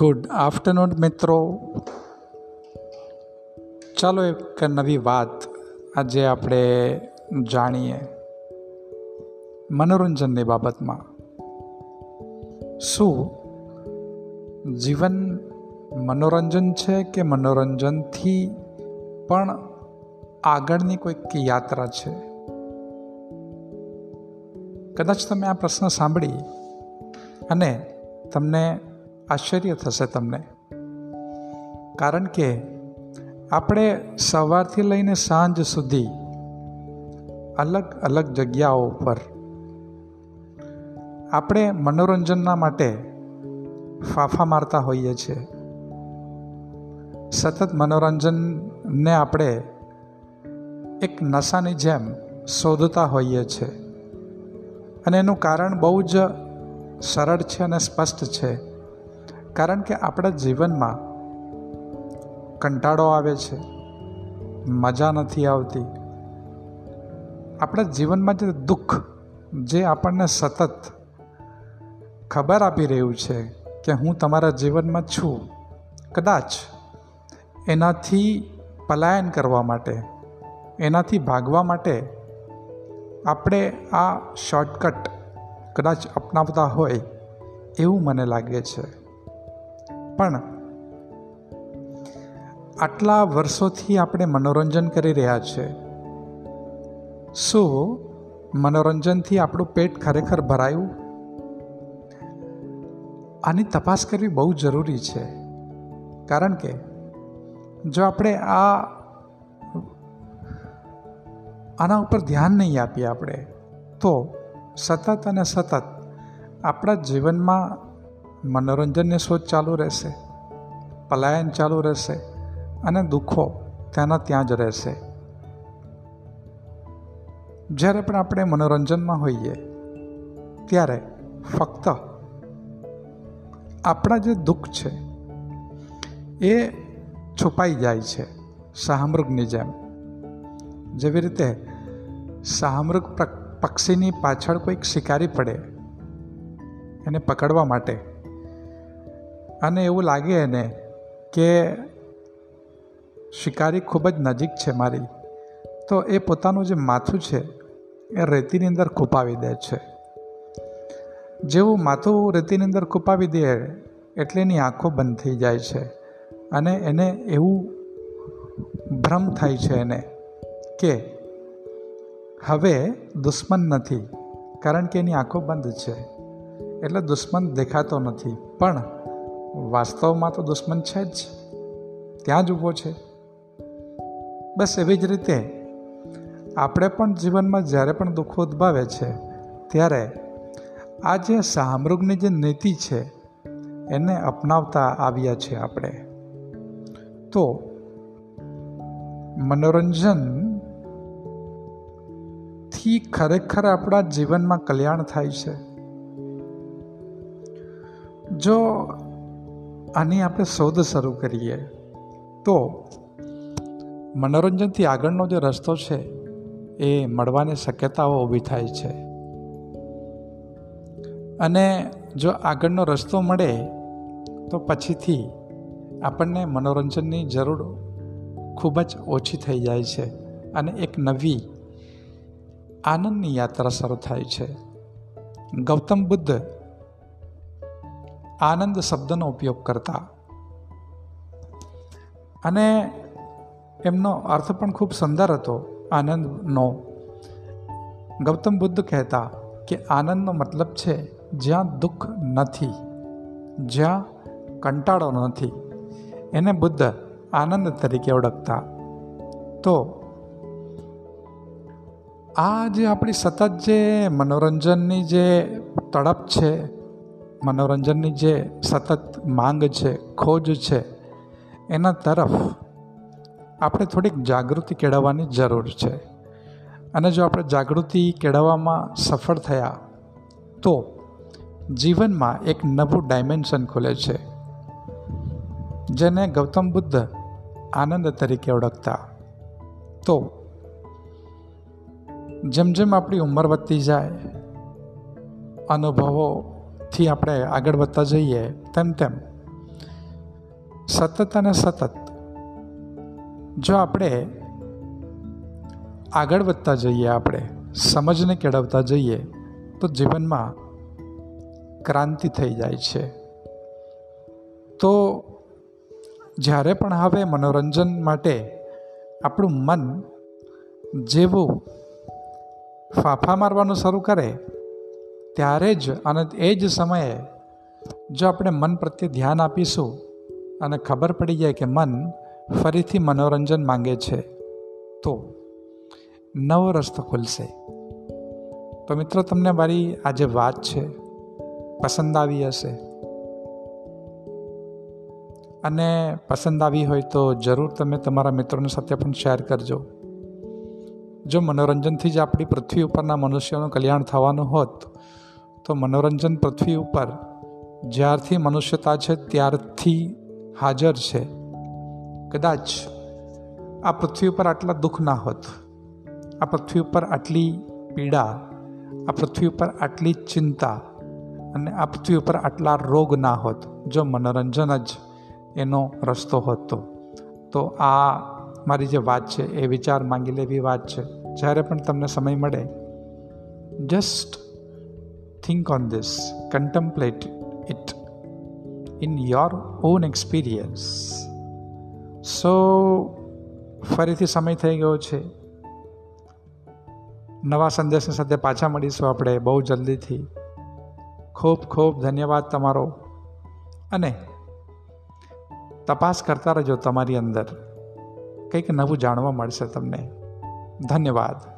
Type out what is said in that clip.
Good afternoon, મિત્રો. ચાલો એક નવી વાત આજે આપણે જાણીએ મનોરંજનની બાબતમાં. શું જીવન મનોરંજન છે કે મનોરંજનથી પણ આગળની કોઈક યાત્રા છે? કદાચ તમે આ પ્રશ્ન સાંભળી અને તમને આશ્ચર્ય થશે તમને. કારણ કે આપણે સવારથી લઈને સાંજ સુધી અલગ અલગ જગ્યાઓ ઉપર આપણે મનોરંજનના માટે ફાફા મારતા હોઈએ છીએ. સતત મનોરંજનને આપણે એક નશાની જેમ શોધતા હોઈએ છીએ. અને એનું કારણ બહુ જ સરળ છે અને સ્પષ્ટ છે. કારણ કે આપણા જીવનમાં કંટાળો આવે છે, મજા નથી આવતી. આપણા જીવનમાં જે દુઃખ, જે આપણને સતત ખબર આપી રહ્યું છે કે હું તમારા જીવનમાં છું, કદાચ એનાથી પલાયન કરવા માટે, એનાથી ભાગવા માટે આપણે આ શોર્ટકટ કદાચ અપનાવતા હોય એવું મને લાગે છે. પણ આટલા વર્ષોથી આપણે મનોરંજન કરી રહ્યા છે. શું મનોરંજનથી આપણું પેટ ખરેખર ભરાયું? આની તપાસ કરવી બહુ જરૂરી છે. કારણ કે જો આપણે આ આના ઉપર ધ્યાન નહીં આપીએ આપણે, તો સતત અને સતત આપણા જીવનમાં મનોરંજનની શોધ ચાલુ રહેશે, પલાયન ચાલુ રહેશે અને દુઃખો ત્યાંના ત્યાં જ રહેશે. જ્યારે પણ આપણે મનોરંજનમાં હોઈએ, ત્યારે ફક્ત આપણા જે દુઃખ છે, એ છુપાઈ જાય છે શાહમૃગની જેમ. જેવી રીતે શાહમૃગ પક્ષીની પાછળ કોઈક શિકારી પડે, એને પકડવા માટે અને એવું લાગે એને કે શિકારી ખૂબ જ નજીક છે મારી. તો એ પોતાનું જે માથું છે, એ રેતીની અંદર ખૂપાવી દે છે. જેવું માથું રેતીની અંદર ખૂપાવી દે, એટલે એની આંખો બંધ થઈ જાય છે અને એને એવું ભ્રમ થાય છે એને કે હવે દુશ્મન નથી, કારણ કે એની આંખો બંધ છે. એટલે દુશ્મન દેખાતો નથી. પણ વાસ્તવમાં તો દુશ્મન છે જ. ત્યાં જ ઊભો છે. બસ એવી જ રીતે આપણે પણ જીવનમાં જ્યારે પણ દુઃખો ઉદ્ભવે છે, ત્યારે આ જે સામૃગની જે નીતિ છે, એને અપનાવતા આવ્યા છે આપણે. તો મનોરંજનથી ખરેખર આપણા જીવનમાં કલ્યાણ થાય છે. જો આની આપણે શોધ શરૂ કરીએ. તો, મનોરંજનથી આગળનો જે રસ્તો છે, એ મળવાની શક્યતાઓ ઊભી થાય છે. અને જો આગળનો રસ્તો મળે, તો પછીથી આપણને મનોરંજનની જરૂર ખૂબ જ ઓછી થઈ જાય છે અને એક નવી આનંદની યાત્રા શરૂ થાય છે. ગૌતમ બુદ્ધ આનંદ શબ્દનો ઉપયોગ કરતા. અને એમનો અર્થ પણ ખૂબ સુંદર હતો, આનંદનો. ગૌતમ બુદ્ધ કહેતા કે આનંદનો મતલબ છે, જ્યાં દુઃખ નથી, જ્યાં કંટાળો નથી. એને બુદ્ધ આનંદ તરીકે ઓળખતા. તો આ જે આપણી સતત જે મનોરંજનની જે તડપ છે મનોરંજનની જે સતત માંગ છે, ખોજ છે, એના તરફ આપણે થોડીક જાગૃતિ કેળવવાની જરૂર છે. અને જો આપણે જાગૃતિ કેળવવામાં સફળ થયા, તો જીવનમાં એક નવું ડાયમેન્શન ખુલે છે, જેને ગૌતમ બુદ્ધ આનંદ તરીકે ઓળખતા. તો જેમ જેમ આપણી ઉંમર વધતી જાય અનુભવોથી આપણે આગળ વધતા જઈએ, તેમ તેમ. સતત અને સતત. જો આપણે આગળ વધતા જઈએ, આપણે સમજને કેળવતા જઈએ, તો જીવનમાં ક્રાંતિ થઈ જાય છે. તો જ્યારે પણ હવે મનોરંજન માટે આપણું મન જેવું ફાફા મારવાનું શરૂ કરે ત્યારે જ અને એ જ સમયે જો આપણે મન પ્રત્યે ધ્યાન આપીશું અને ખબર પડી જાય કે મન ફરીથી મનોરંજન માંગે છે, તો નવો રસ્તો ખુલશે. તો મિત્રો, તમને મારી આ જે વાત છે, પસંદ આવી હશે. અને પસંદ આવી હોય તો જરૂર તમે તમારા મિત્રોની સાથે પણ શેર કરજો. જો મનોરંજનથી જ આપણી પૃથ્વી ઉપરના મનુષ્યોનું કલ્યાણ થવાનું હોત તો મનોરંજન પૃથ્વી ઉપર જ્યારથી મનુષ્યતા છે, ત્યારથી હાજર છે. કદાચ આ પૃથ્વી ઉપર આટલા દુઃખ ના હોત, આ પૃથ્વી ઉપર આટલી પીડા, આ પૃથ્વી ઉપર આટલી ચિંતા અને આ પૃથ્વી ઉપર આટલા રોગ ના હોત, જો મનોરંજન જ એનો રસ્તો હતો. તો આ મારી જે વાત છે, એ વિચાર માંગી લેવી વાત છે. જ્યારે પણ તમને સમય મળે just think on this contemplate it in your own experience so ફરીથી સમય થઈ ગયો છે. નવા સંદેશની સાથે પાછા મળીશું આપણે બહુ જલ્દીથી. ખૂબ ખૂબ ધન્યવાદ તમારો. અને તપાસ કરતા રહેજો તમારી અંદર. કંઈક નવું જાણવા મળશે તમને. ધન્યવાદ.